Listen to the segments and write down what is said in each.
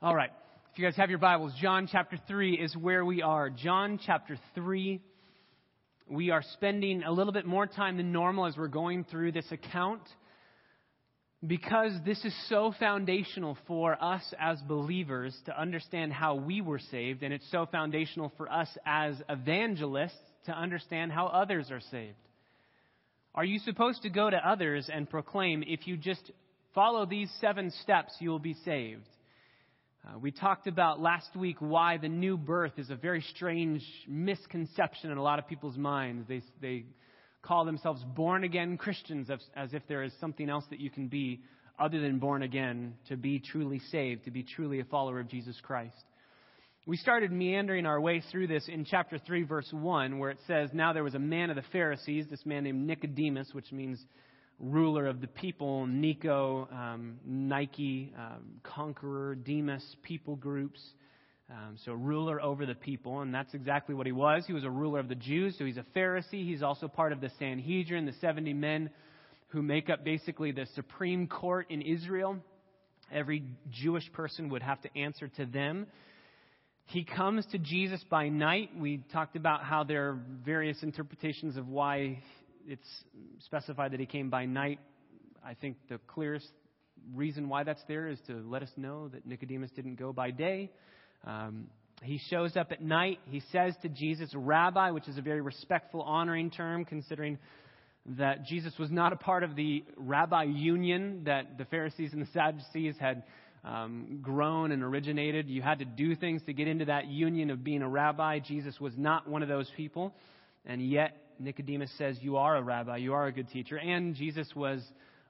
All right. If you guys have your Bibles, John chapter 3 is where we are. John chapter 3. We are spending a little bit more time than normal as we're going through this account because this is so foundational for us as believers to understand how we were saved, and it's so foundational for us as evangelists to understand how others are saved. Are you supposed to go to others and proclaim, if you just follow these seven steps, you will be saved? Uh, we talked about last week why the new birth is a very strange misconception in a lot of people's minds. They, they call themselves born again Christians as, as if there is something else that you can be other than born again to be truly saved, to be truly a follower of Jesus Christ. We started meandering our way through this in chapter 3, verse 1, where it says, Now there was a man of the Pharisees, this man named Nicodemus, which means ruler of the people, Nico, um, Nike, um, conqueror, Demas, people groups. Um, so, ruler over the people, and that's exactly what he was. He was a ruler of the Jews, so he's a Pharisee. He's also part of the Sanhedrin, the 70 men who make up basically the Supreme Court in Israel. Every Jewish person would have to answer to them. He comes to Jesus by night. We talked about how there are various interpretations of why it's specified that he came by night. I think the clearest reason why that's there is to let us know that Nicodemus didn't go by day. Um, he shows up at night. He says to Jesus, Rabbi, which is a very respectful, honoring term, considering that Jesus was not a part of the rabbi union that the Pharisees and the Sadducees had um, grown and originated. You had to do things to get into that union of being a rabbi. Jesus was not one of those people. And yet, Nicodemus says, You are a rabbi, you are a good teacher. And Jesus was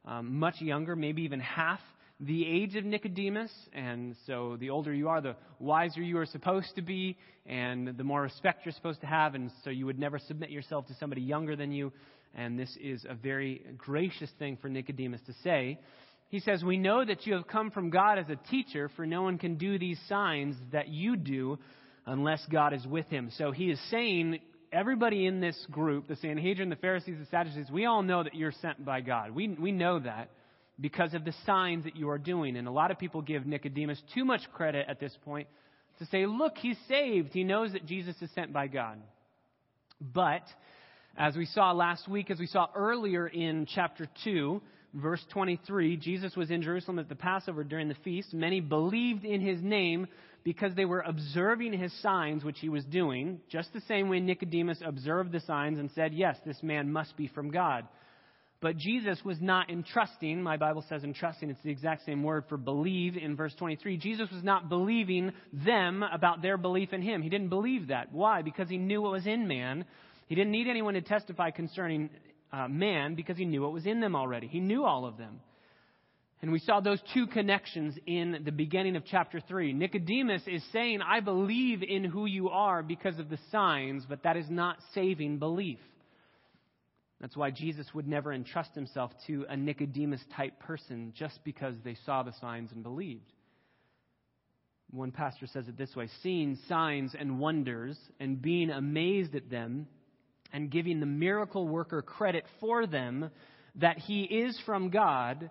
um, much younger, maybe even half the age of Nicodemus. And so the older you are, the wiser you are supposed to be, and the more respect you're supposed to have. And so you would never submit yourself to somebody younger than you. And this is a very gracious thing for Nicodemus to say. He says, We know that you have come from God as a teacher, for no one can do these signs that you do unless God is with him. So he is saying, everybody in this group, the Sanhedrin, the Pharisees, the Sadducees, we all know that you're sent by God. We, we know that because of the signs that you are doing. And a lot of people give Nicodemus too much credit at this point to say, look, he's saved. He knows that Jesus is sent by God. But, as we saw last week, as we saw earlier in chapter 2, verse 23, Jesus was in Jerusalem at the Passover during the feast. Many believed in his name because they were observing his signs, which he was doing, just the same way Nicodemus observed the signs and said, Yes, this man must be from God. But Jesus was not entrusting. My Bible says entrusting. It's the exact same word for believe in verse 23. Jesus was not believing them about their belief in him. He didn't believe that. Why? Because he knew what was in man. He didn't need anyone to testify concerning uh, man because he knew what was in them already. He knew all of them. And we saw those two connections in the beginning of chapter 3. Nicodemus is saying, I believe in who you are because of the signs, but that is not saving belief. That's why Jesus would never entrust himself to a Nicodemus type person just because they saw the signs and believed. One pastor says it this way seeing signs and wonders and being amazed at them and giving the miracle worker credit for them that he is from God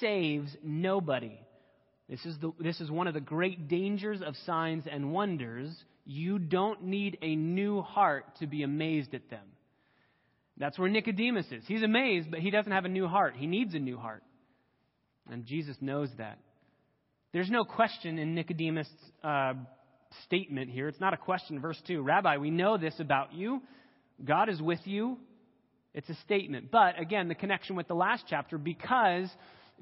saves nobody. This is, the, this is one of the great dangers of signs and wonders. You don't need a new heart to be amazed at them. That's where Nicodemus is. He's amazed, but he doesn't have a new heart. He needs a new heart. And Jesus knows that. There's no question in Nicodemus' uh, statement here. It's not a question. Verse 2 Rabbi, we know this about you. God is with you. It's a statement. But again, the connection with the last chapter, because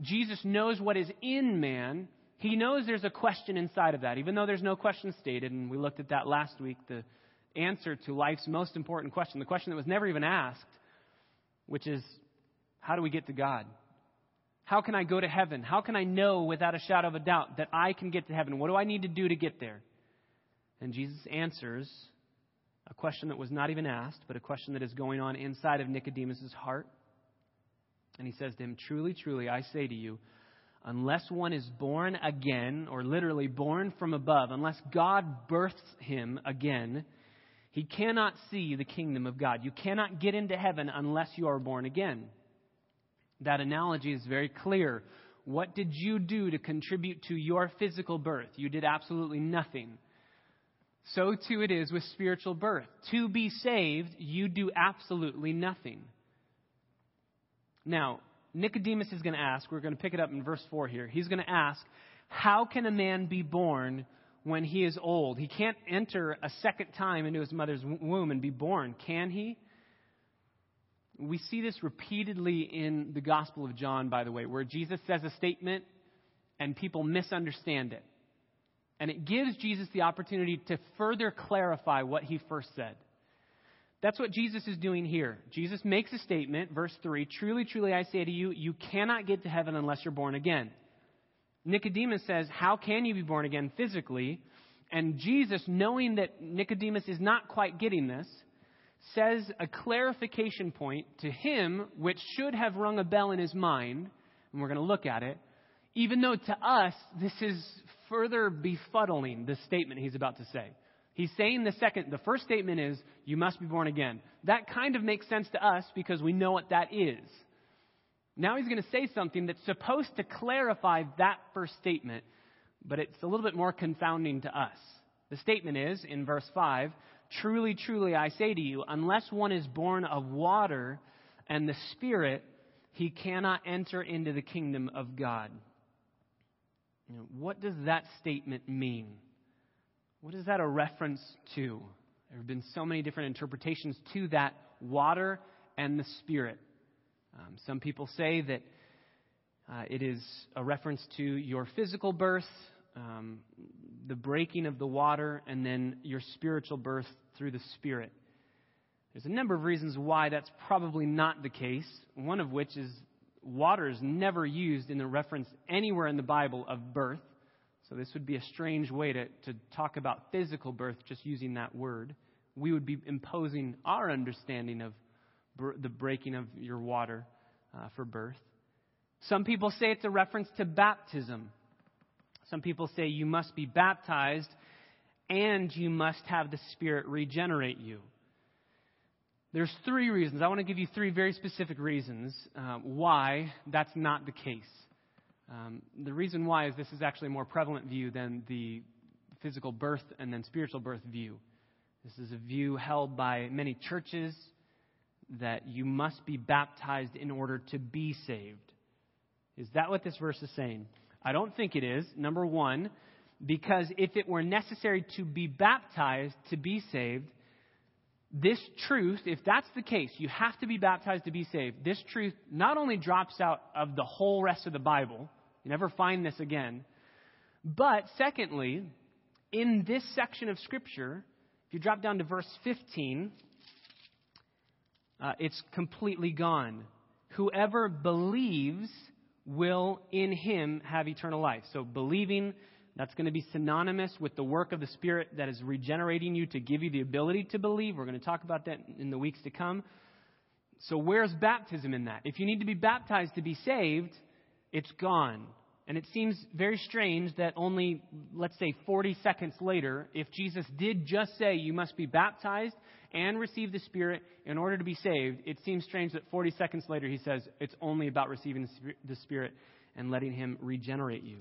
Jesus knows what is in man. He knows there's a question inside of that, even though there's no question stated. And we looked at that last week the answer to life's most important question, the question that was never even asked, which is how do we get to God? How can I go to heaven? How can I know without a shadow of a doubt that I can get to heaven? What do I need to do to get there? And Jesus answers a question that was not even asked, but a question that is going on inside of Nicodemus' heart. And he says to him, Truly, truly, I say to you, unless one is born again, or literally born from above, unless God births him again, he cannot see the kingdom of God. You cannot get into heaven unless you are born again. That analogy is very clear. What did you do to contribute to your physical birth? You did absolutely nothing. So too it is with spiritual birth. To be saved, you do absolutely nothing. Now, Nicodemus is going to ask, we're going to pick it up in verse 4 here. He's going to ask, How can a man be born when he is old? He can't enter a second time into his mother's womb and be born, can he? We see this repeatedly in the Gospel of John, by the way, where Jesus says a statement and people misunderstand it. And it gives Jesus the opportunity to further clarify what he first said. That's what Jesus is doing here. Jesus makes a statement, verse 3 Truly, truly, I say to you, you cannot get to heaven unless you're born again. Nicodemus says, How can you be born again physically? And Jesus, knowing that Nicodemus is not quite getting this, says a clarification point to him which should have rung a bell in his mind, and we're going to look at it, even though to us this is further befuddling the statement he's about to say. He's saying the second, the first statement is, you must be born again. That kind of makes sense to us because we know what that is. Now he's going to say something that's supposed to clarify that first statement, but it's a little bit more confounding to us. The statement is, in verse 5, Truly, truly, I say to you, unless one is born of water and the Spirit, he cannot enter into the kingdom of God. You know, what does that statement mean? What is that a reference to? There have been so many different interpretations to that water and the Spirit. Um, some people say that uh, it is a reference to your physical birth, um, the breaking of the water, and then your spiritual birth through the Spirit. There's a number of reasons why that's probably not the case, one of which is water is never used in the reference anywhere in the Bible of birth. So this would be a strange way to, to talk about physical birth just using that word. We would be imposing our understanding of the breaking of your water uh, for birth. Some people say it's a reference to baptism. Some people say you must be baptized and you must have the Spirit regenerate you. There's three reasons. I want to give you three very specific reasons uh, why that's not the case. Um, the reason why is this is actually a more prevalent view than the physical birth and then spiritual birth view. This is a view held by many churches that you must be baptized in order to be saved. Is that what this verse is saying? I don't think it is. Number one, because if it were necessary to be baptized to be saved, this truth, if that's the case, you have to be baptized to be saved, this truth not only drops out of the whole rest of the Bible, you never find this again, but secondly, in this section of Scripture, if you drop down to verse 15, uh, it's completely gone. Whoever believes will in him have eternal life. So believing that's going to be synonymous with the work of the Spirit that is regenerating you to give you the ability to believe. We're going to talk about that in the weeks to come. So, where's baptism in that? If you need to be baptized to be saved, it's gone. And it seems very strange that only, let's say, 40 seconds later, if Jesus did just say you must be baptized and receive the Spirit in order to be saved, it seems strange that 40 seconds later he says it's only about receiving the Spirit and letting Him regenerate you.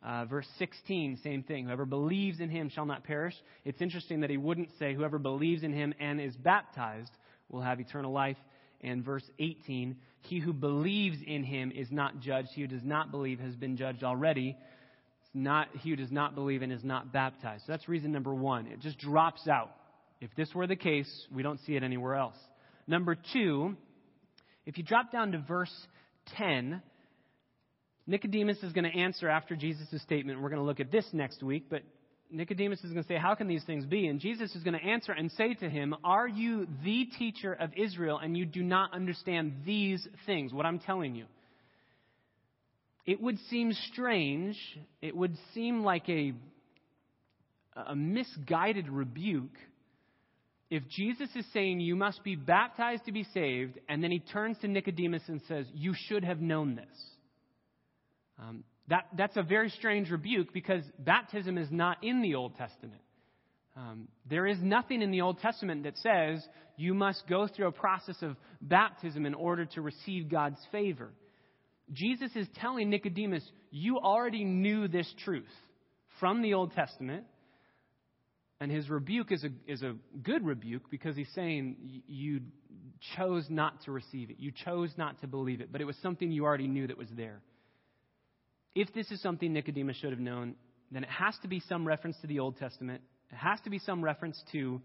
Uh, verse 16, same thing. Whoever believes in him shall not perish. It's interesting that he wouldn't say, whoever believes in him and is baptized will have eternal life. And verse 18, he who believes in him is not judged. He who does not believe has been judged already. It's not, he who does not believe and is not baptized. So that's reason number one. It just drops out. If this were the case, we don't see it anywhere else. Number two, if you drop down to verse 10, Nicodemus is going to answer after Jesus' statement. We're going to look at this next week, but Nicodemus is going to say, How can these things be? And Jesus is going to answer and say to him, Are you the teacher of Israel and you do not understand these things, what I'm telling you? It would seem strange, it would seem like a, a misguided rebuke if Jesus is saying you must be baptized to be saved, and then he turns to Nicodemus and says, You should have known this. Um, that, that's a very strange rebuke because baptism is not in the Old Testament. Um, there is nothing in the Old Testament that says you must go through a process of baptism in order to receive God's favor. Jesus is telling Nicodemus, you already knew this truth from the Old Testament. And his rebuke is a, is a good rebuke because he's saying you chose not to receive it. You chose not to believe it, but it was something you already knew that was there. If this is something Nicodemus should have known, then it has to be some reference to the Old Testament. It has to be some reference to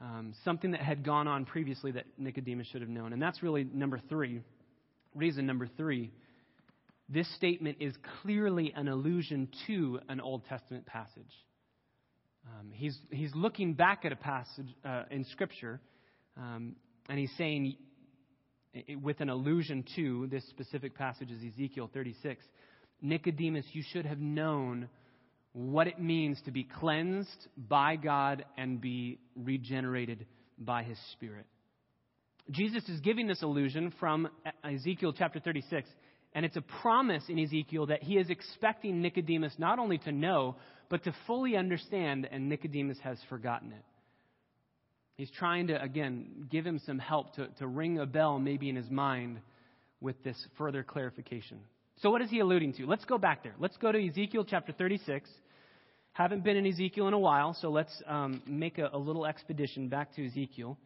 um, something that had gone on previously that Nicodemus should have known. And that's really number three. Reason number three this statement is clearly an allusion to an Old Testament passage. Um, he's, he's looking back at a passage uh, in Scripture, um, and he's saying, with an allusion to this specific passage is Ezekiel 36, Nicodemus, you should have known what it means to be cleansed by God and be regenerated by His Spirit. Jesus is giving this allusion from Ezekiel chapter 36, and it's a promise in Ezekiel that he is expecting Nicodemus not only to know, but to fully understand, and Nicodemus has forgotten it. He's trying to, again, give him some help to, to ring a bell maybe in his mind with this further clarification. So, what is he alluding to? Let's go back there. Let's go to Ezekiel chapter 36. Haven't been in Ezekiel in a while, so let's um, make a, a little expedition back to Ezekiel.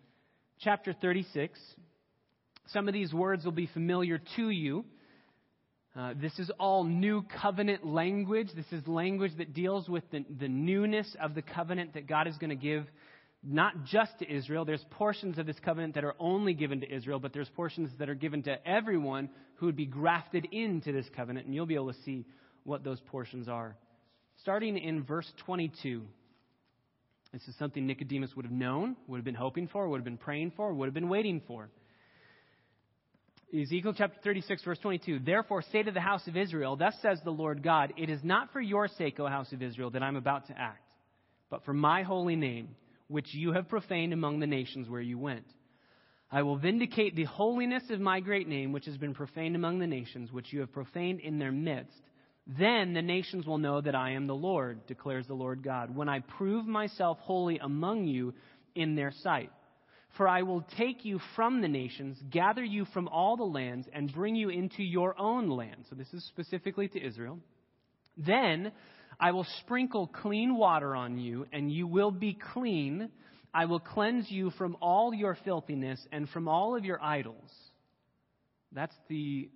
Chapter 36. Some of these words will be familiar to you. Uh, this is all new covenant language. This is language that deals with the, the newness of the covenant that God is going to give not just to Israel. There's portions of this covenant that are only given to Israel, but there's portions that are given to everyone who would be grafted into this covenant, and you'll be able to see what those portions are starting in verse 22. This is something Nicodemus would have known, would have been hoping for, would have been praying for, would have been waiting for. Ezekiel chapter 36, verse 22. Therefore, say to the house of Israel, Thus says the Lord God, It is not for your sake, O house of Israel, that I'm about to act, but for my holy name, which you have profaned among the nations where you went. I will vindicate the holiness of my great name, which has been profaned among the nations, which you have profaned in their midst then the nations will know that I am the Lord, declares the Lord God, when I prove myself holy among you in their sight. For I will take you from the nations, gather you from all the lands, and bring you into your own land. So this is specifically to Israel. Then I will sprinkle clean water on you, and you will be clean. I will cleanse you from all your filthiness and from all of your idols. That's the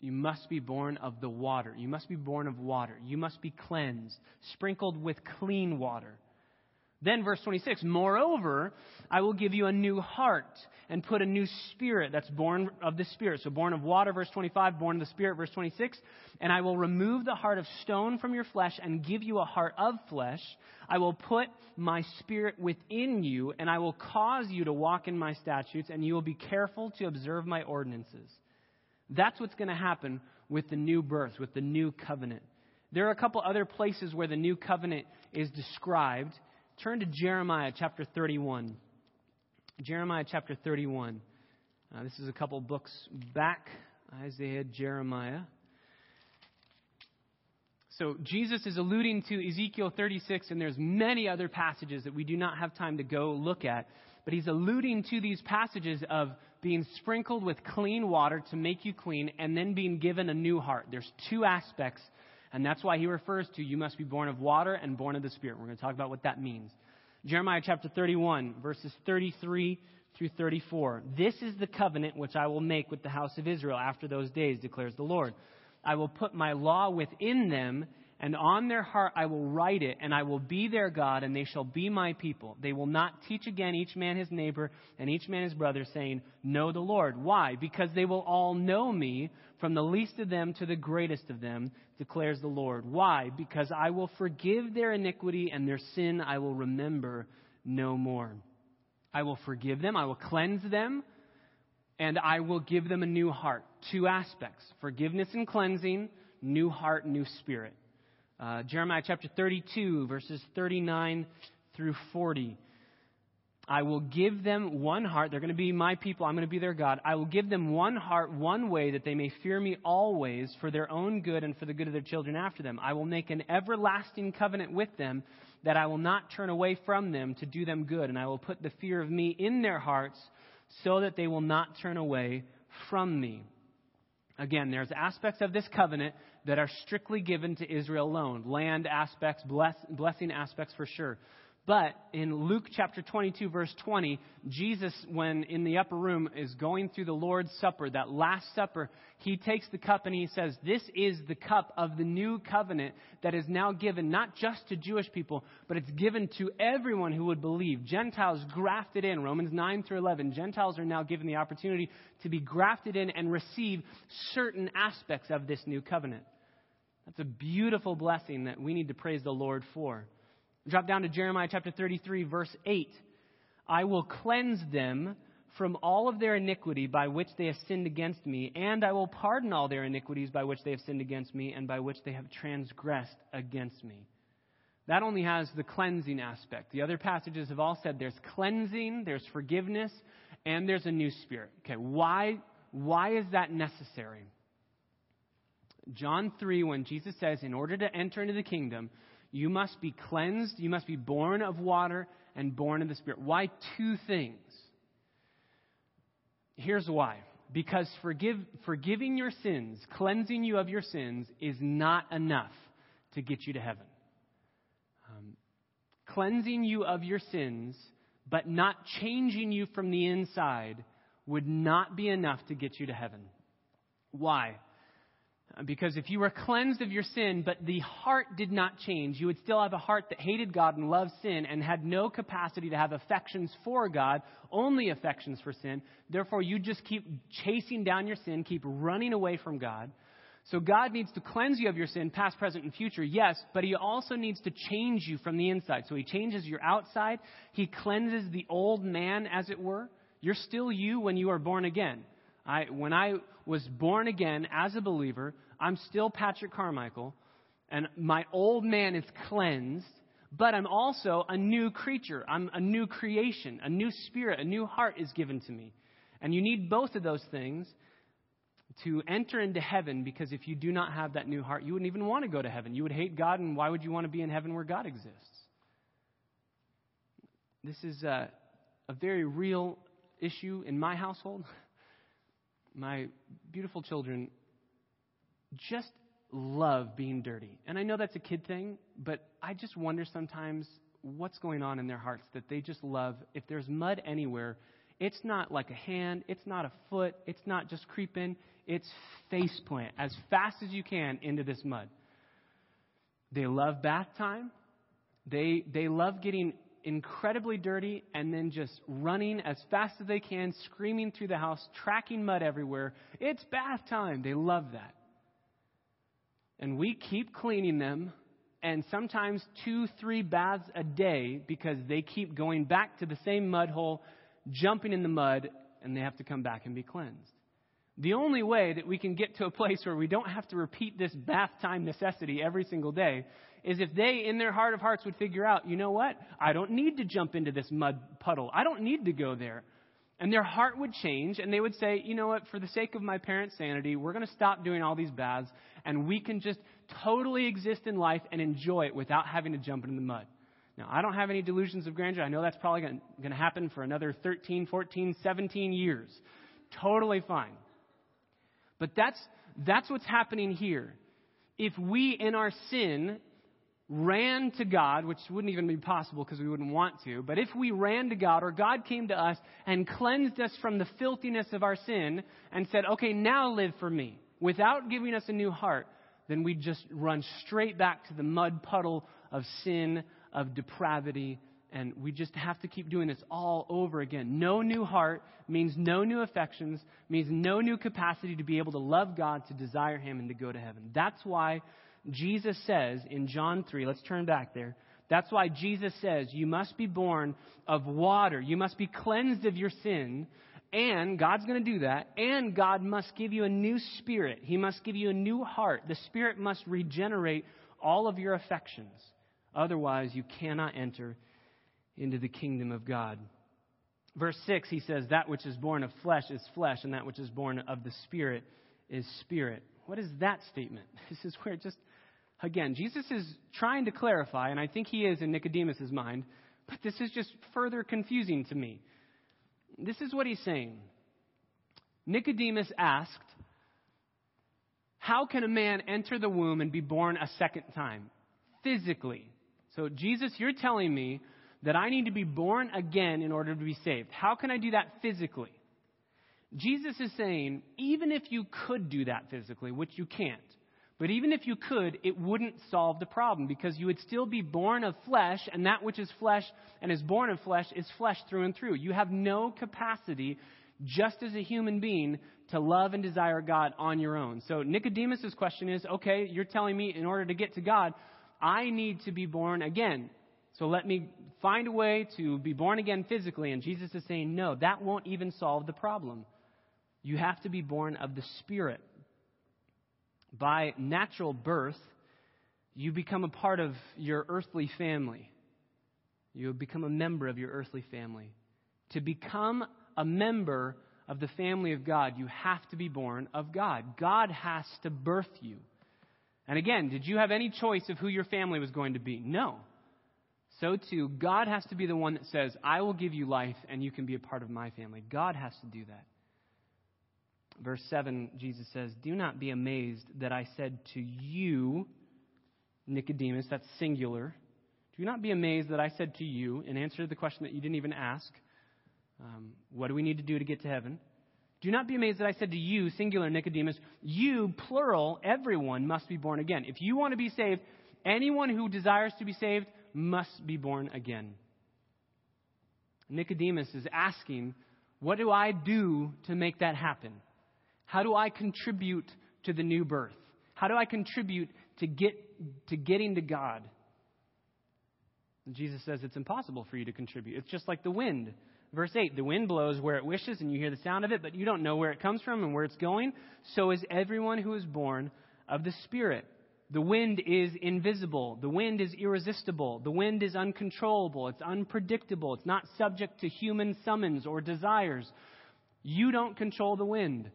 you must be born of the water. You must be born of water. You must be cleansed, sprinkled with clean water. Then, verse 26 Moreover, I will give you a new heart and put a new spirit that's born of the Spirit. So, born of water, verse 25, born of the Spirit, verse 26. And I will remove the heart of stone from your flesh and give you a heart of flesh. I will put my spirit within you, and I will cause you to walk in my statutes, and you will be careful to observe my ordinances. That's what's going to happen with the new birth, with the new covenant. There are a couple other places where the new covenant is described. Turn to Jeremiah chapter 31. Jeremiah chapter 31. Uh, this is a couple books back Isaiah, Jeremiah. So Jesus is alluding to Ezekiel 36, and there's many other passages that we do not have time to go look at. But he's alluding to these passages of being sprinkled with clean water to make you clean, and then being given a new heart. There's two aspects, and that's why he refers to you must be born of water and born of the Spirit. We're going to talk about what that means. Jeremiah chapter 31, verses 33 through 34. This is the covenant which I will make with the house of Israel after those days, declares the Lord. I will put my law within them and on their heart I will write it, and I will be their God, and they shall be my people. They will not teach again each man his neighbor and each man his brother, saying, Know the Lord. Why? Because they will all know me, from the least of them to the greatest of them, declares the Lord. Why? Because I will forgive their iniquity, and their sin I will remember no more. I will forgive them, I will cleanse them, and I will give them a new heart. Two aspects forgiveness and cleansing, new heart, new spirit. Uh, Jeremiah chapter 32, verses 39 through 40. I will give them one heart. They're going to be my people. I'm going to be their God. I will give them one heart, one way, that they may fear me always for their own good and for the good of their children after them. I will make an everlasting covenant with them that I will not turn away from them to do them good. And I will put the fear of me in their hearts so that they will not turn away from me. Again, there's aspects of this covenant that are strictly given to Israel alone land aspects, bless, blessing aspects for sure. But in Luke chapter 22, verse 20, Jesus, when in the upper room, is going through the Lord's Supper, that Last Supper, he takes the cup and he says, This is the cup of the new covenant that is now given not just to Jewish people, but it's given to everyone who would believe. Gentiles grafted in, Romans 9 through 11. Gentiles are now given the opportunity to be grafted in and receive certain aspects of this new covenant. That's a beautiful blessing that we need to praise the Lord for. Drop down to Jeremiah chapter 33, verse 8. I will cleanse them from all of their iniquity by which they have sinned against me, and I will pardon all their iniquities by which they have sinned against me, and by which they have transgressed against me. That only has the cleansing aspect. The other passages have all said there's cleansing, there's forgiveness, and there's a new spirit. Okay, why, why is that necessary? John 3, when Jesus says, in order to enter into the kingdom, you must be cleansed, you must be born of water and born of the Spirit. Why two things? Here's why. Because forgive, forgiving your sins, cleansing you of your sins, is not enough to get you to heaven. Um, cleansing you of your sins, but not changing you from the inside, would not be enough to get you to heaven. Why? Because if you were cleansed of your sin, but the heart did not change, you would still have a heart that hated God and loved sin and had no capacity to have affections for God, only affections for sin. Therefore, you just keep chasing down your sin, keep running away from God. So God needs to cleanse you of your sin, past, present, and future, yes, but He also needs to change you from the inside. So He changes your outside. He cleanses the old man, as it were. You're still you when you are born again. I, when I was born again as a believer, I'm still Patrick Carmichael, and my old man is cleansed, but I'm also a new creature. I'm a new creation. A new spirit, a new heart is given to me. And you need both of those things to enter into heaven because if you do not have that new heart, you wouldn't even want to go to heaven. You would hate God, and why would you want to be in heaven where God exists? This is a, a very real issue in my household. My beautiful children just love being dirty. And I know that's a kid thing, but I just wonder sometimes what's going on in their hearts that they just love. If there's mud anywhere, it's not like a hand, it's not a foot, it's not just creeping, it's face plant as fast as you can into this mud. They love bath time. They, they love getting incredibly dirty and then just running as fast as they can, screaming through the house, tracking mud everywhere. It's bath time. They love that. And we keep cleaning them, and sometimes two, three baths a day because they keep going back to the same mud hole, jumping in the mud, and they have to come back and be cleansed. The only way that we can get to a place where we don't have to repeat this bath time necessity every single day is if they, in their heart of hearts, would figure out, you know what? I don't need to jump into this mud puddle. I don't need to go there. And their heart would change, and they would say, you know what? For the sake of my parents' sanity, we're going to stop doing all these baths, and we can just totally exist in life and enjoy it without having to jump into the mud. Now, I don't have any delusions of grandeur. I know that's probably going to happen for another 13, 14, 17 years. Totally fine. But that's, that's what's happening here. If we, in our sin, ran to God, which wouldn't even be possible because we wouldn't want to, but if we ran to God or God came to us and cleansed us from the filthiness of our sin and said, okay, now live for me, without giving us a new heart, then we'd just run straight back to the mud puddle of sin, of depravity, and we just have to keep doing this all over again. No new heart means no new affections, means no new capacity to be able to love God, to desire Him, and to go to heaven. That's why Jesus says in John 3, let's turn back there. That's why Jesus says you must be born of water. You must be cleansed of your sin. And God's going to do that. And God must give you a new spirit. He must give you a new heart. The spirit must regenerate all of your affections. Otherwise, you cannot enter into the kingdom of God. Verse 6, he says, That which is born of flesh is flesh, and that which is born of the spirit is spirit. What is that statement? This is where it just Again, Jesus is trying to clarify, and I think he is in Nicodemus' mind, but this is just further confusing to me. This is what he's saying Nicodemus asked, how can a man enter the womb and be born a second time? Physically. So, Jesus, you're telling me that I need to be born again in order to be saved. How can I do that physically? Jesus is saying, even if you could do that physically, which you can't, but even if you could, it wouldn't solve the problem because you would still be born of flesh, and that which is flesh and is born of flesh is flesh through and through. You have no capacity, just as a human being, to love and desire God on your own. So Nicodemus' question is okay, you're telling me in order to get to God, I need to be born again. So let me find a way to be born again physically. And Jesus is saying, no, that won't even solve the problem. You have to be born of the Spirit. By natural birth, you become a part of your earthly family. You become a member of your earthly family. To become a member of the family of God, you have to be born of God. God has to birth you. And again, did you have any choice of who your family was going to be? No. So too, God has to be the one that says, I will give you life and you can be a part of my family. God has to do that. Verse 7, Jesus says, Do not be amazed that I said to you, Nicodemus, that's singular. Do not be amazed that I said to you, in answer to the question that you didn't even ask, um, what do we need to do to get to heaven? Do not be amazed that I said to you, singular Nicodemus, you, plural, everyone must be born again. If you want to be saved, anyone who desires to be saved must be born again. Nicodemus is asking, What do I do to make that happen? How do I contribute to the new birth? How do I contribute to, get, to getting to God? And Jesus says it's impossible for you to contribute. It's just like the wind. Verse 8 The wind blows where it wishes, and you hear the sound of it, but you don't know where it comes from and where it's going. So is everyone who is born of the Spirit. The wind is invisible. The wind is irresistible. The wind is uncontrollable. It's unpredictable. It's not subject to human summons or desires. You don't control the wind.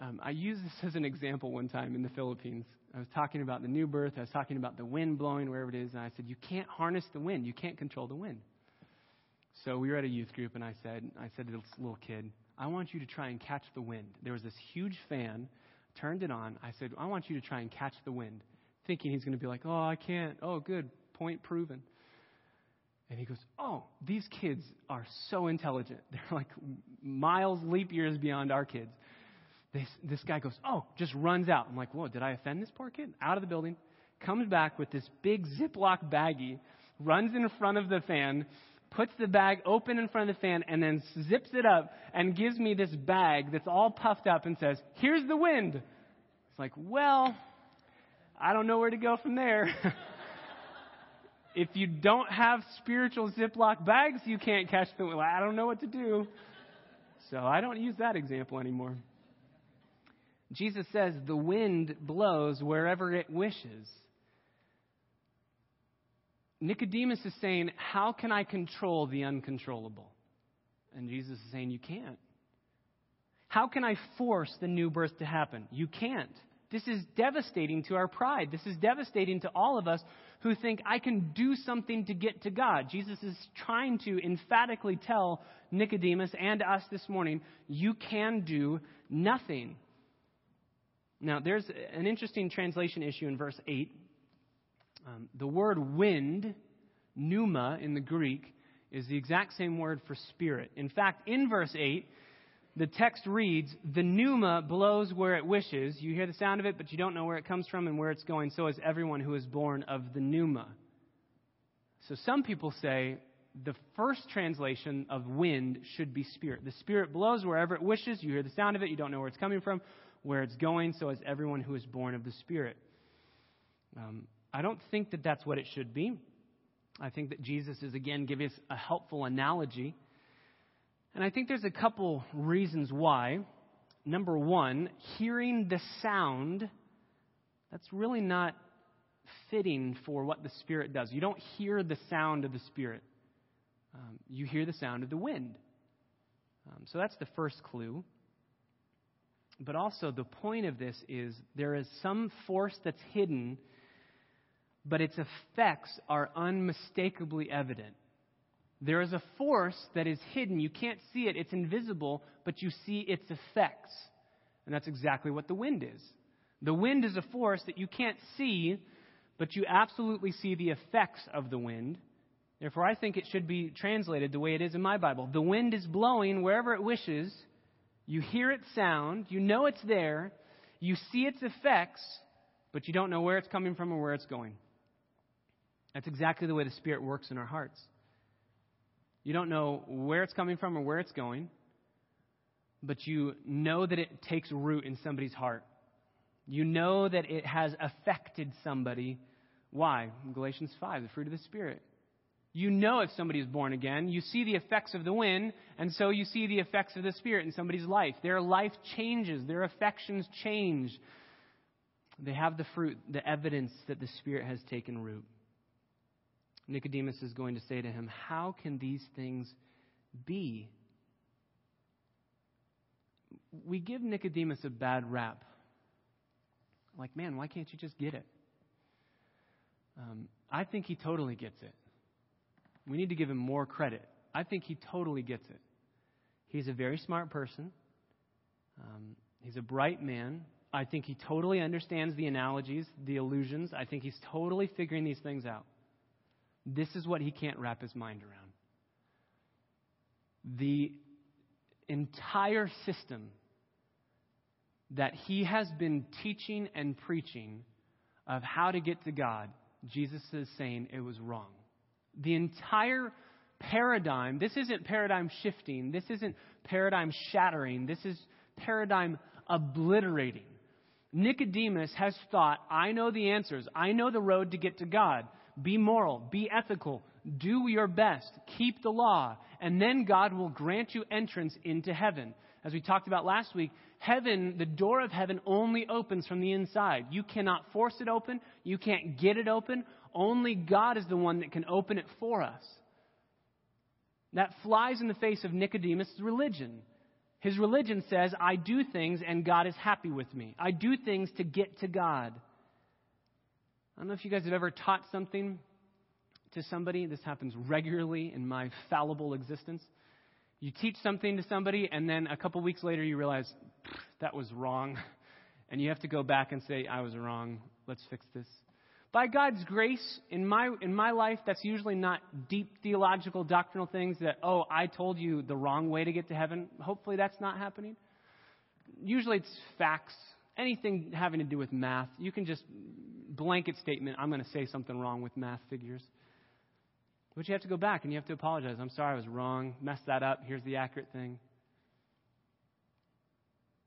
Um, I used this as an example one time in the Philippines. I was talking about the new birth. I was talking about the wind blowing wherever it is. And I said, You can't harness the wind. You can't control the wind. So we were at a youth group, and I said, I said to this little kid, I want you to try and catch the wind. There was this huge fan, turned it on. I said, I want you to try and catch the wind, thinking he's going to be like, Oh, I can't. Oh, good. Point proven. And he goes, Oh, these kids are so intelligent. They're like miles, leap years beyond our kids. This, this guy goes, Oh, just runs out. I'm like, Whoa, did I offend this poor kid? Out of the building, comes back with this big Ziploc baggie, runs in front of the fan, puts the bag open in front of the fan, and then zips it up and gives me this bag that's all puffed up and says, Here's the wind. It's like, Well, I don't know where to go from there. if you don't have spiritual Ziploc bags, you can't catch the wind. I don't know what to do. So I don't use that example anymore. Jesus says the wind blows wherever it wishes. Nicodemus is saying, How can I control the uncontrollable? And Jesus is saying, You can't. How can I force the new birth to happen? You can't. This is devastating to our pride. This is devastating to all of us who think I can do something to get to God. Jesus is trying to emphatically tell Nicodemus and us this morning, you can do nothing. Now, there's an interesting translation issue in verse 8. Um, the word wind, pneuma in the Greek, is the exact same word for spirit. In fact, in verse 8, the text reads, The pneuma blows where it wishes. You hear the sound of it, but you don't know where it comes from and where it's going. So is everyone who is born of the pneuma. So some people say the first translation of wind should be spirit. The spirit blows wherever it wishes. You hear the sound of it, you don't know where it's coming from where it's going, so is everyone who is born of the Spirit. Um, I don't think that that's what it should be. I think that Jesus is, again, giving us a helpful analogy. And I think there's a couple reasons why. Number one, hearing the sound, that's really not fitting for what the Spirit does. You don't hear the sound of the Spirit, um, you hear the sound of the wind. Um, so that's the first clue but also the point of this is there is some force that's hidden, but its effects are unmistakably evident. There is a force that is hidden. You can't see it, it's invisible, but you see its effects. And that's exactly what the wind is. The wind is a force that you can't see, but you absolutely see the effects of the wind. Therefore, I think it should be translated the way it is in my Bible. The wind is blowing wherever it wishes. You hear its sound. You know it's there. You see its effects, but you don't know where it's coming from or where it's going. That's exactly the way the Spirit works in our hearts. You don't know where it's coming from or where it's going, but you know that it takes root in somebody's heart. You know that it has affected somebody. Why? Galatians 5, the fruit of the Spirit. You know if somebody is born again. You see the effects of the wind, and so you see the effects of the Spirit in somebody's life. Their life changes, their affections change. They have the fruit, the evidence that the Spirit has taken root. Nicodemus is going to say to him, How can these things be? We give Nicodemus a bad rap. Like, man, why can't you just get it? Um, I think he totally gets it. We need to give him more credit. I think he totally gets it. He's a very smart person. Um, he's a bright man. I think he totally understands the analogies, the illusions. I think he's totally figuring these things out. This is what he can't wrap his mind around. The entire system that he has been teaching and preaching of how to get to God, Jesus is saying it was wrong. The entire paradigm, this isn't paradigm shifting, this isn't paradigm shattering, this is paradigm obliterating. Nicodemus has thought, I know the answers, I know the road to get to God. Be moral, be ethical, do your best, keep the law, and then God will grant you entrance into heaven. As we talked about last week, heaven, the door of heaven only opens from the inside. You cannot force it open, you can't get it open. Only God is the one that can open it for us. That flies in the face of Nicodemus' religion. His religion says, I do things and God is happy with me. I do things to get to God. I don't know if you guys have ever taught something to somebody. This happens regularly in my fallible existence. You teach something to somebody, and then a couple weeks later you realize that was wrong. And you have to go back and say, I was wrong. Let's fix this. By God's grace, in my, in my life, that's usually not deep theological, doctrinal things that, oh, I told you the wrong way to get to heaven. Hopefully that's not happening. Usually it's facts, anything having to do with math. You can just blanket statement, I'm going to say something wrong with math figures. But you have to go back and you have to apologize. I'm sorry, I was wrong. Messed that up. Here's the accurate thing.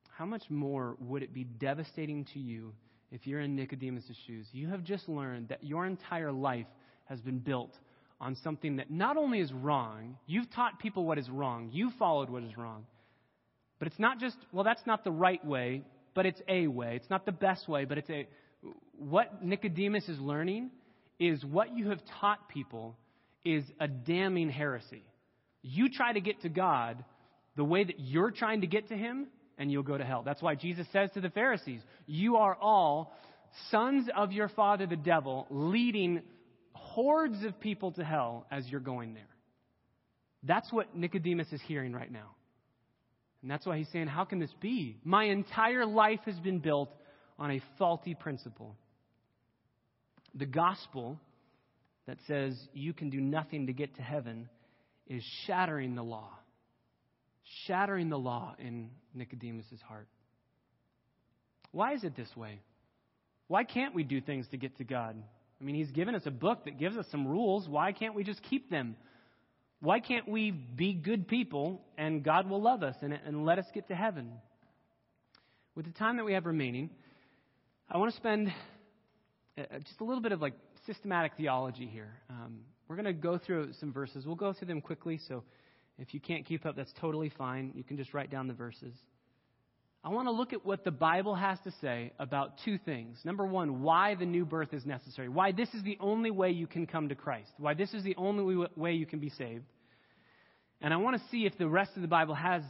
How much more would it be devastating to you if you're in Nicodemus' shoes, you have just learned that your entire life has been built on something that not only is wrong, you've taught people what is wrong, you followed what is wrong. But it's not just, well, that's not the right way, but it's a way. It's not the best way, but it's a. What Nicodemus is learning is what you have taught people is a damning heresy. You try to get to God the way that you're trying to get to Him, and you'll go to hell. That's why Jesus says to the Pharisees, You are all sons of your father, the devil, leading hordes of people to hell as you're going there. That's what Nicodemus is hearing right now. And that's why he's saying, How can this be? My entire life has been built on a faulty principle. The gospel that says you can do nothing to get to heaven is shattering the law shattering the law in Nicodemus' heart. Why is it this way? Why can't we do things to get to God? I mean, He's given us a book that gives us some rules. Why can't we just keep them? Why can't we be good people and God will love us and, and let us get to heaven? With the time that we have remaining, I want to spend uh, just a little bit of like systematic theology here. Um, we're going to go through some verses. We'll go through them quickly, so if you can't keep up, that's totally fine. You can just write down the verses. I want to look at what the Bible has to say about two things. Number one, why the new birth is necessary. Why this is the only way you can come to Christ. Why this is the only way you can be saved. And I want to see if the rest of the Bible has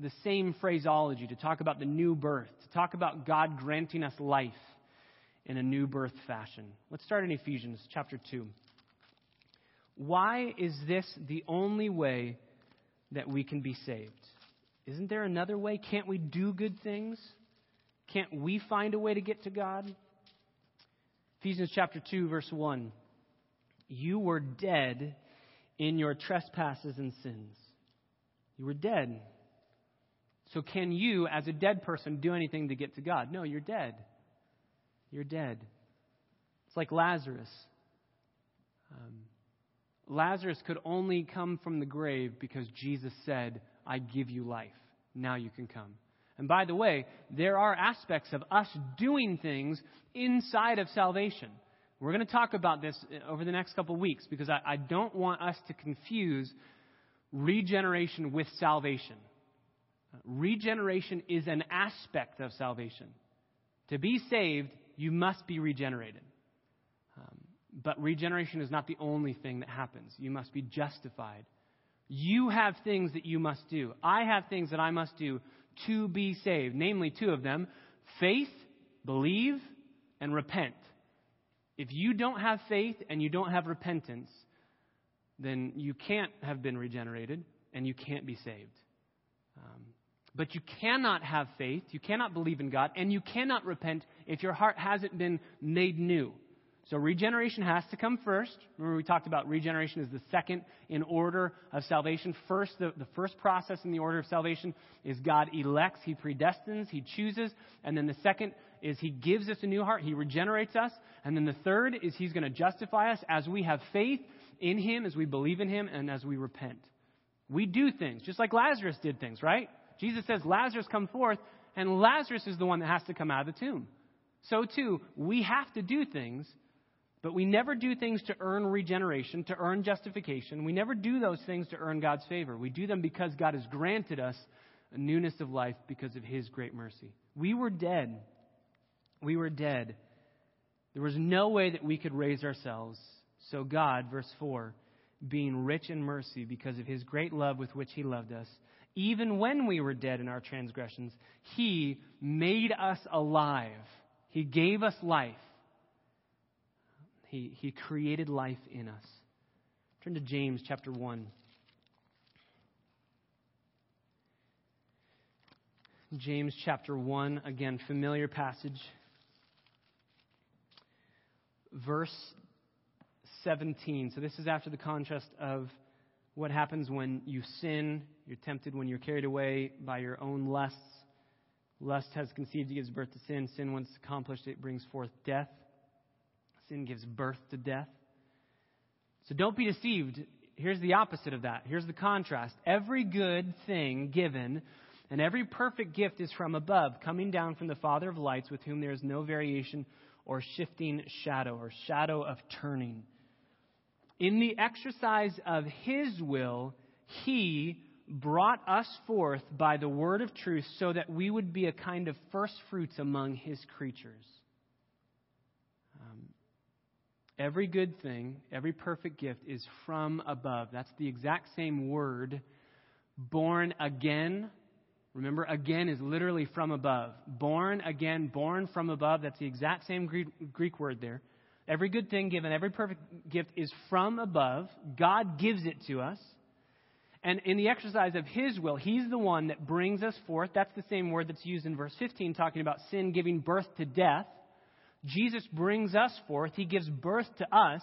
the same phraseology to talk about the new birth, to talk about God granting us life in a new birth fashion. Let's start in Ephesians chapter 2. Why is this the only way that we can be saved. Isn't there another way? Can't we do good things? Can't we find a way to get to God? Ephesians chapter 2, verse 1. You were dead in your trespasses and sins. You were dead. So, can you, as a dead person, do anything to get to God? No, you're dead. You're dead. It's like Lazarus. Um, Lazarus could only come from the grave because Jesus said, I give you life. Now you can come. And by the way, there are aspects of us doing things inside of salvation. We're going to talk about this over the next couple of weeks because I, I don't want us to confuse regeneration with salvation. Regeneration is an aspect of salvation. To be saved, you must be regenerated. Um, but regeneration is not the only thing that happens. You must be justified. You have things that you must do. I have things that I must do to be saved, namely two of them faith, believe, and repent. If you don't have faith and you don't have repentance, then you can't have been regenerated and you can't be saved. But you cannot have faith, you cannot believe in God, and you cannot repent if your heart hasn't been made new. So regeneration has to come first. Remember, we talked about regeneration as the second in order of salvation. First, the, the first process in the order of salvation is God elects, He predestines, He chooses. And then the second is He gives us a new heart, He regenerates us. And then the third is He's going to justify us as we have faith in Him, as we believe in Him, and as we repent. We do things, just like Lazarus did things, right? Jesus says, Lazarus, come forth, and Lazarus is the one that has to come out of the tomb. So, too, we have to do things, but we never do things to earn regeneration, to earn justification. We never do those things to earn God's favor. We do them because God has granted us a newness of life because of His great mercy. We were dead. We were dead. There was no way that we could raise ourselves. So, God, verse 4, being rich in mercy because of His great love with which He loved us, even when we were dead in our transgressions, He made us alive. He gave us life. He, he created life in us. Turn to James chapter 1. James chapter 1, again, familiar passage. Verse 17. So this is after the contrast of what happens when you sin, you're tempted when you're carried away by your own lusts. Lust has conceived, it gives birth to sin. Sin, once accomplished, it brings forth death. Sin gives birth to death. So don't be deceived. Here's the opposite of that. Here's the contrast. Every good thing given and every perfect gift is from above, coming down from the Father of lights, with whom there is no variation or shifting shadow or shadow of turning. In the exercise of His will, He brought us forth by the word of truth so that we would be a kind of first fruits among His creatures. Um, every good thing, every perfect gift is from above. That's the exact same word. Born again. Remember, again is literally from above. Born again, born from above. That's the exact same Greek, Greek word there. Every good thing given, every perfect gift is from above. God gives it to us. And in the exercise of His will, He's the one that brings us forth. That's the same word that's used in verse 15, talking about sin giving birth to death. Jesus brings us forth. He gives birth to us.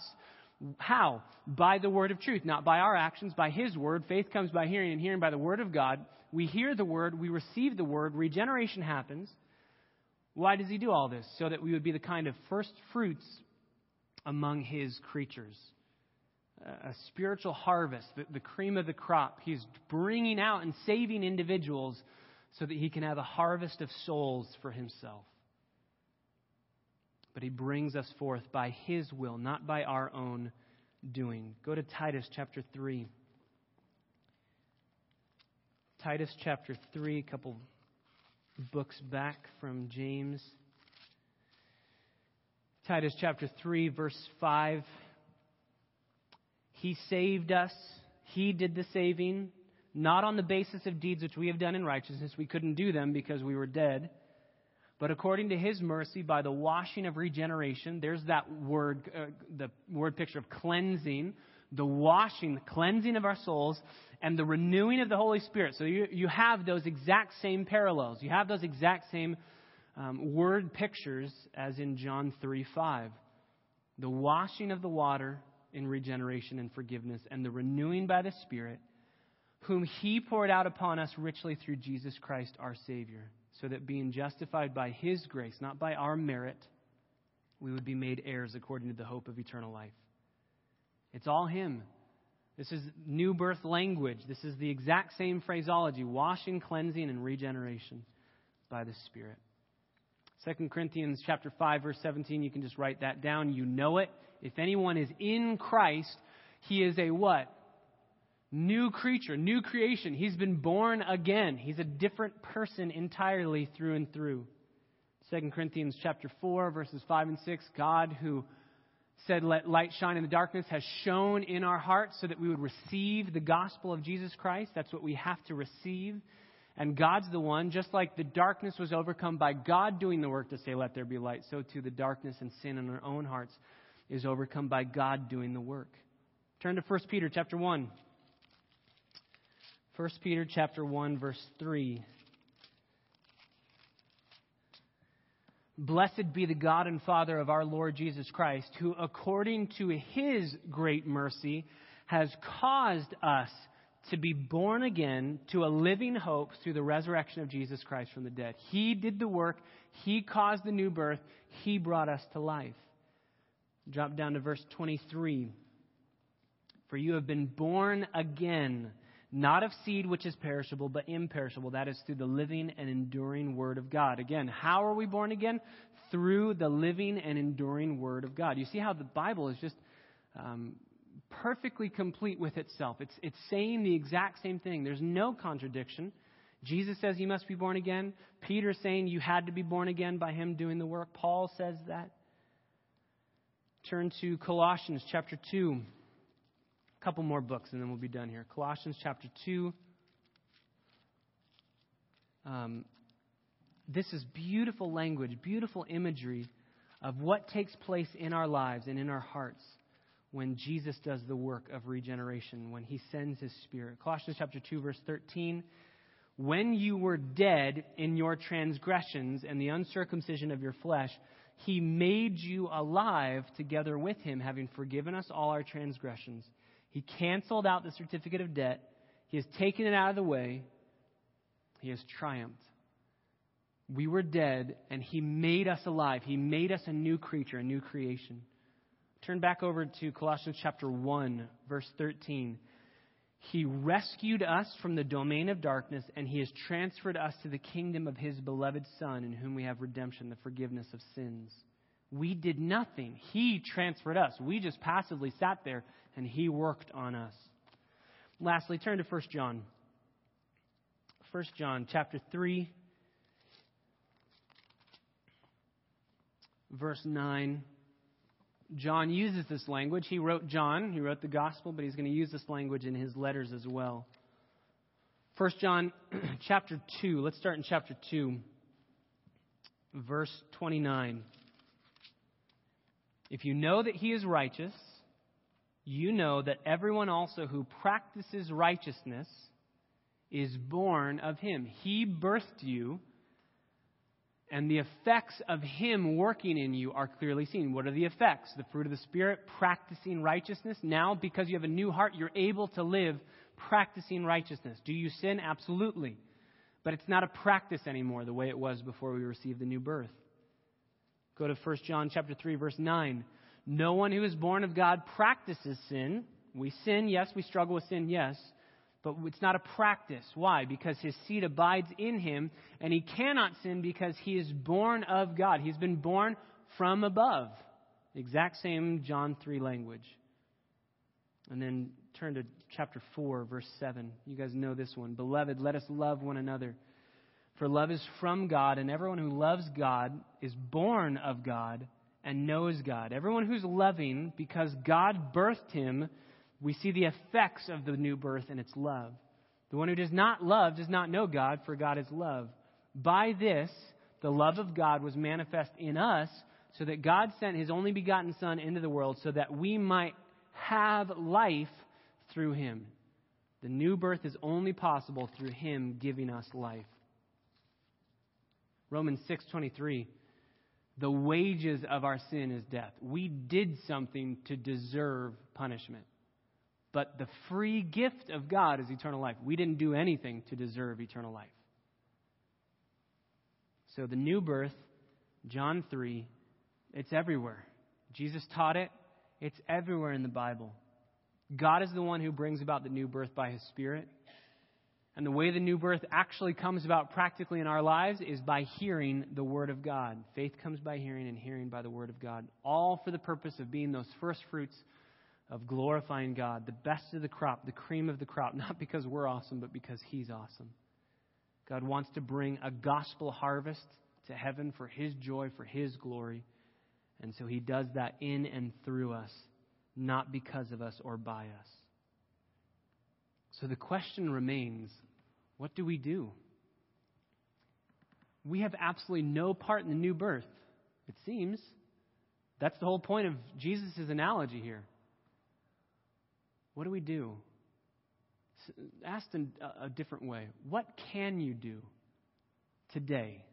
How? By the word of truth, not by our actions, by His word. Faith comes by hearing, and hearing by the word of God. We hear the word, we receive the word, regeneration happens. Why does He do all this? So that we would be the kind of first fruits among his creatures. A spiritual harvest, the, the cream of the crop. He's bringing out and saving individuals so that he can have a harvest of souls for himself. But he brings us forth by his will, not by our own doing. Go to Titus chapter 3. Titus chapter 3, a couple books back from James. Titus chapter 3, verse 5. He saved us. He did the saving, not on the basis of deeds which we have done in righteousness. We couldn't do them because we were dead. But according to his mercy, by the washing of regeneration, there's that word, uh, the word picture of cleansing, the washing, the cleansing of our souls, and the renewing of the Holy Spirit. So you, you have those exact same parallels. You have those exact same um, word pictures as in John 3 5. The washing of the water in regeneration and forgiveness, and the renewing by the Spirit, whom He poured out upon us richly through Jesus Christ our Savior, so that being justified by His grace, not by our merit, we would be made heirs according to the hope of eternal life. It's all Him. This is new birth language. This is the exact same phraseology washing, cleansing, and regeneration by the Spirit. 2 Corinthians chapter 5 verse 17 you can just write that down. You know it. If anyone is in Christ he is a what? New creature new creation. He's been born again. He's a different person entirely through and through. 2 Corinthians chapter 4 verses 5 and 6 God who said let light shine in the darkness has shone in our hearts so that we would receive the gospel of Jesus Christ. That's what we have to receive and God's the one, just like the darkness was overcome by God doing the work to say, Let there be light, so too the darkness and sin in our own hearts is overcome by God doing the work. Turn to 1 Peter chapter 1. 1 Peter chapter 1 verse 3. Blessed be the God and Father of our Lord Jesus Christ, who according to his great mercy has caused us to be born again to a living hope through the resurrection of Jesus Christ from the dead. He did the work, He caused the new birth, He brought us to life. Drop down to verse 23. For you have been born again, not of seed which is perishable, but imperishable. That is through the living and enduring Word of God. Again, how are we born again? Through the living and enduring Word of God. You see how the Bible is just um, perfectly complete with itself. It's, it's saying the exact same thing. There's no contradiction. Jesus says you must be born again. Peter saying you had to be born again by him doing the work. Paul says that. Turn to Colossians chapter 2. A couple more books and then we'll be done here. Colossians chapter 2. Um, this is beautiful language, beautiful imagery of what takes place in our lives and in our hearts when Jesus does the work of regeneration, when he sends his spirit. Colossians chapter 2 verse 13, when you were dead in your transgressions and the uncircumcision of your flesh, he made you alive together with him, having forgiven us all our transgressions. He canceled out the certificate of debt. He has taken it out of the way. He has triumphed. We were dead, and He made us alive. He made us a new creature, a new creation. Turn back over to Colossians chapter 1, verse 13. He rescued us from the domain of darkness, and He has transferred us to the kingdom of His beloved Son, in whom we have redemption, the forgiveness of sins. We did nothing. He transferred us. We just passively sat there, and He worked on us. Lastly, turn to 1 John. 1 John chapter 3, verse 9. John uses this language. He wrote John, he wrote the gospel, but he's going to use this language in his letters as well. 1 John chapter 2, let's start in chapter 2, verse 29. If you know that he is righteous, you know that everyone also who practices righteousness is born of him. He birthed you and the effects of Him working in you are clearly seen. What are the effects? The fruit of the Spirit, practicing righteousness. Now, because you have a new heart, you're able to live practicing righteousness. Do you sin? Absolutely. But it's not a practice anymore the way it was before we received the new birth. Go to 1 John chapter 3 verse 9. No one who is born of God practices sin. We sin, yes, we struggle with sin, yes but it's not a practice. Why? Because his seed abides in him, and he cannot sin because he is born of God. He's been born from above. Exact same John 3 language. And then turn to chapter 4, verse 7. You guys know this one. Beloved, let us love one another. For love is from God, and everyone who loves God is born of God and knows God. Everyone who's loving because God birthed him we see the effects of the new birth and its love. The one who does not love does not know God, for God is love. By this, the love of God was manifest in us, so that God sent his only begotten Son into the world so that we might have life through him. The new birth is only possible through him giving us life. Romans 6:23 The wages of our sin is death. We did something to deserve punishment. But the free gift of God is eternal life. We didn't do anything to deserve eternal life. So the new birth, John 3, it's everywhere. Jesus taught it. It's everywhere in the Bible. God is the one who brings about the new birth by his Spirit. And the way the new birth actually comes about practically in our lives is by hearing the Word of God. Faith comes by hearing, and hearing by the Word of God. All for the purpose of being those first fruits of glorifying God, the best of the crop, the cream of the crop, not because we're awesome, but because He's awesome. God wants to bring a gospel harvest to heaven for His joy, for His glory. And so He does that in and through us, not because of us or by us. So the question remains what do we do? We have absolutely no part in the new birth, it seems. That's the whole point of Jesus' analogy here. What do we do? Asked in a different way, what can you do today?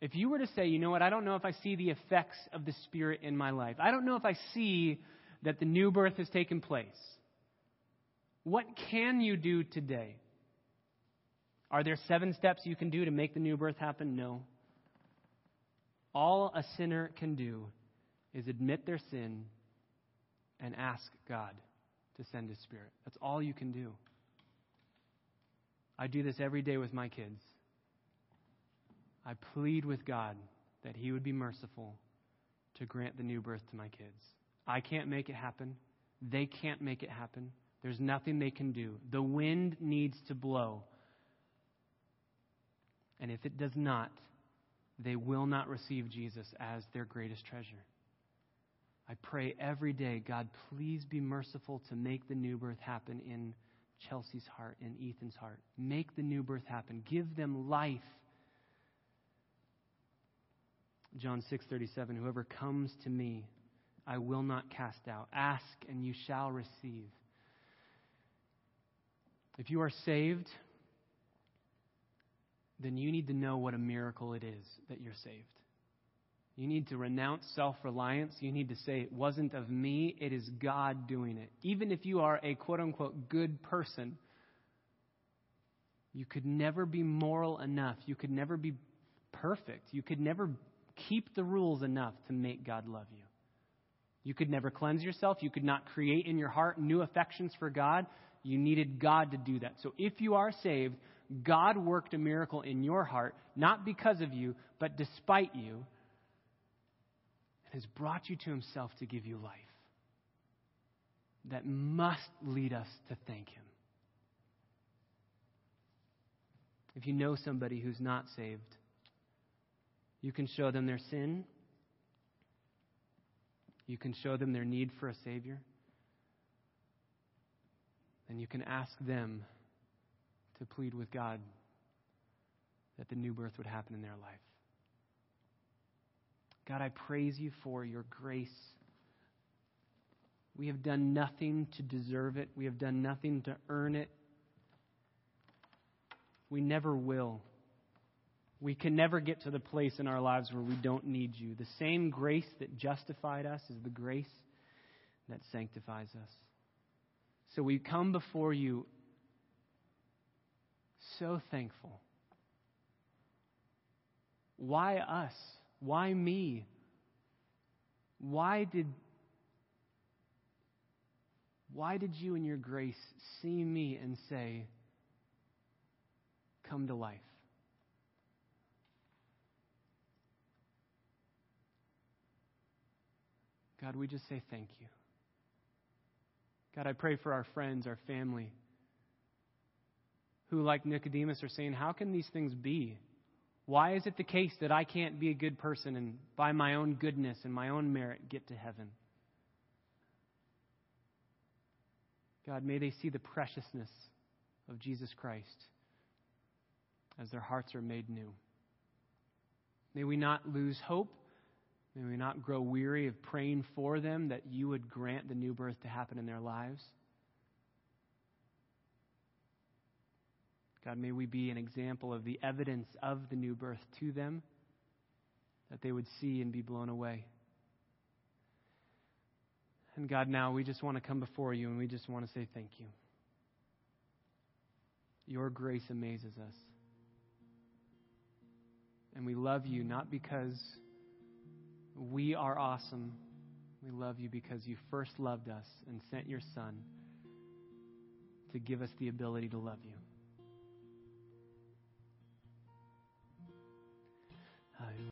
If you were to say, you know what, I don't know if I see the effects of the Spirit in my life, I don't know if I see that the new birth has taken place, what can you do today? Are there seven steps you can do to make the new birth happen? No. All a sinner can do is admit their sin and ask God to send His Spirit. That's all you can do. I do this every day with my kids. I plead with God that He would be merciful to grant the new birth to my kids. I can't make it happen. They can't make it happen. There's nothing they can do. The wind needs to blow and if it does not, they will not receive Jesus as their greatest treasure. I pray every day, God, please be merciful to make the new birth happen in Chelsea's heart, in Ethan's heart. Make the new birth happen. Give them life. John 6:37 Whoever comes to me, I will not cast out. Ask and you shall receive. If you are saved, then you need to know what a miracle it is that you're saved. You need to renounce self reliance. You need to say, It wasn't of me, it is God doing it. Even if you are a quote unquote good person, you could never be moral enough. You could never be perfect. You could never keep the rules enough to make God love you. You could never cleanse yourself. You could not create in your heart new affections for God. You needed God to do that. So if you are saved, God worked a miracle in your heart, not because of you, but despite you, has brought you to Himself to give you life. That must lead us to thank Him. If you know somebody who's not saved, you can show them their sin. You can show them their need for a Savior. And you can ask them to plead with God that the new birth would happen in their life. God, I praise you for your grace. We have done nothing to deserve it, we have done nothing to earn it. We never will. We can never get to the place in our lives where we don't need you. The same grace that justified us is the grace that sanctifies us. So we come before you so thankful. Why us? Why me? Why did why did you in your grace see me and say, Come to life? God, we just say thank you. God, I pray for our friends, our family who, like Nicodemus, are saying, How can these things be? Why is it the case that I can't be a good person and by my own goodness and my own merit get to heaven? God, may they see the preciousness of Jesus Christ as their hearts are made new. May we not lose hope. May we not grow weary of praying for them that you would grant the new birth to happen in their lives. God, may we be an example of the evidence of the new birth to them, that they would see and be blown away. And God, now we just want to come before you and we just want to say thank you. Your grace amazes us. And we love you not because we are awesome. We love you because you first loved us and sent your Son to give us the ability to love you. I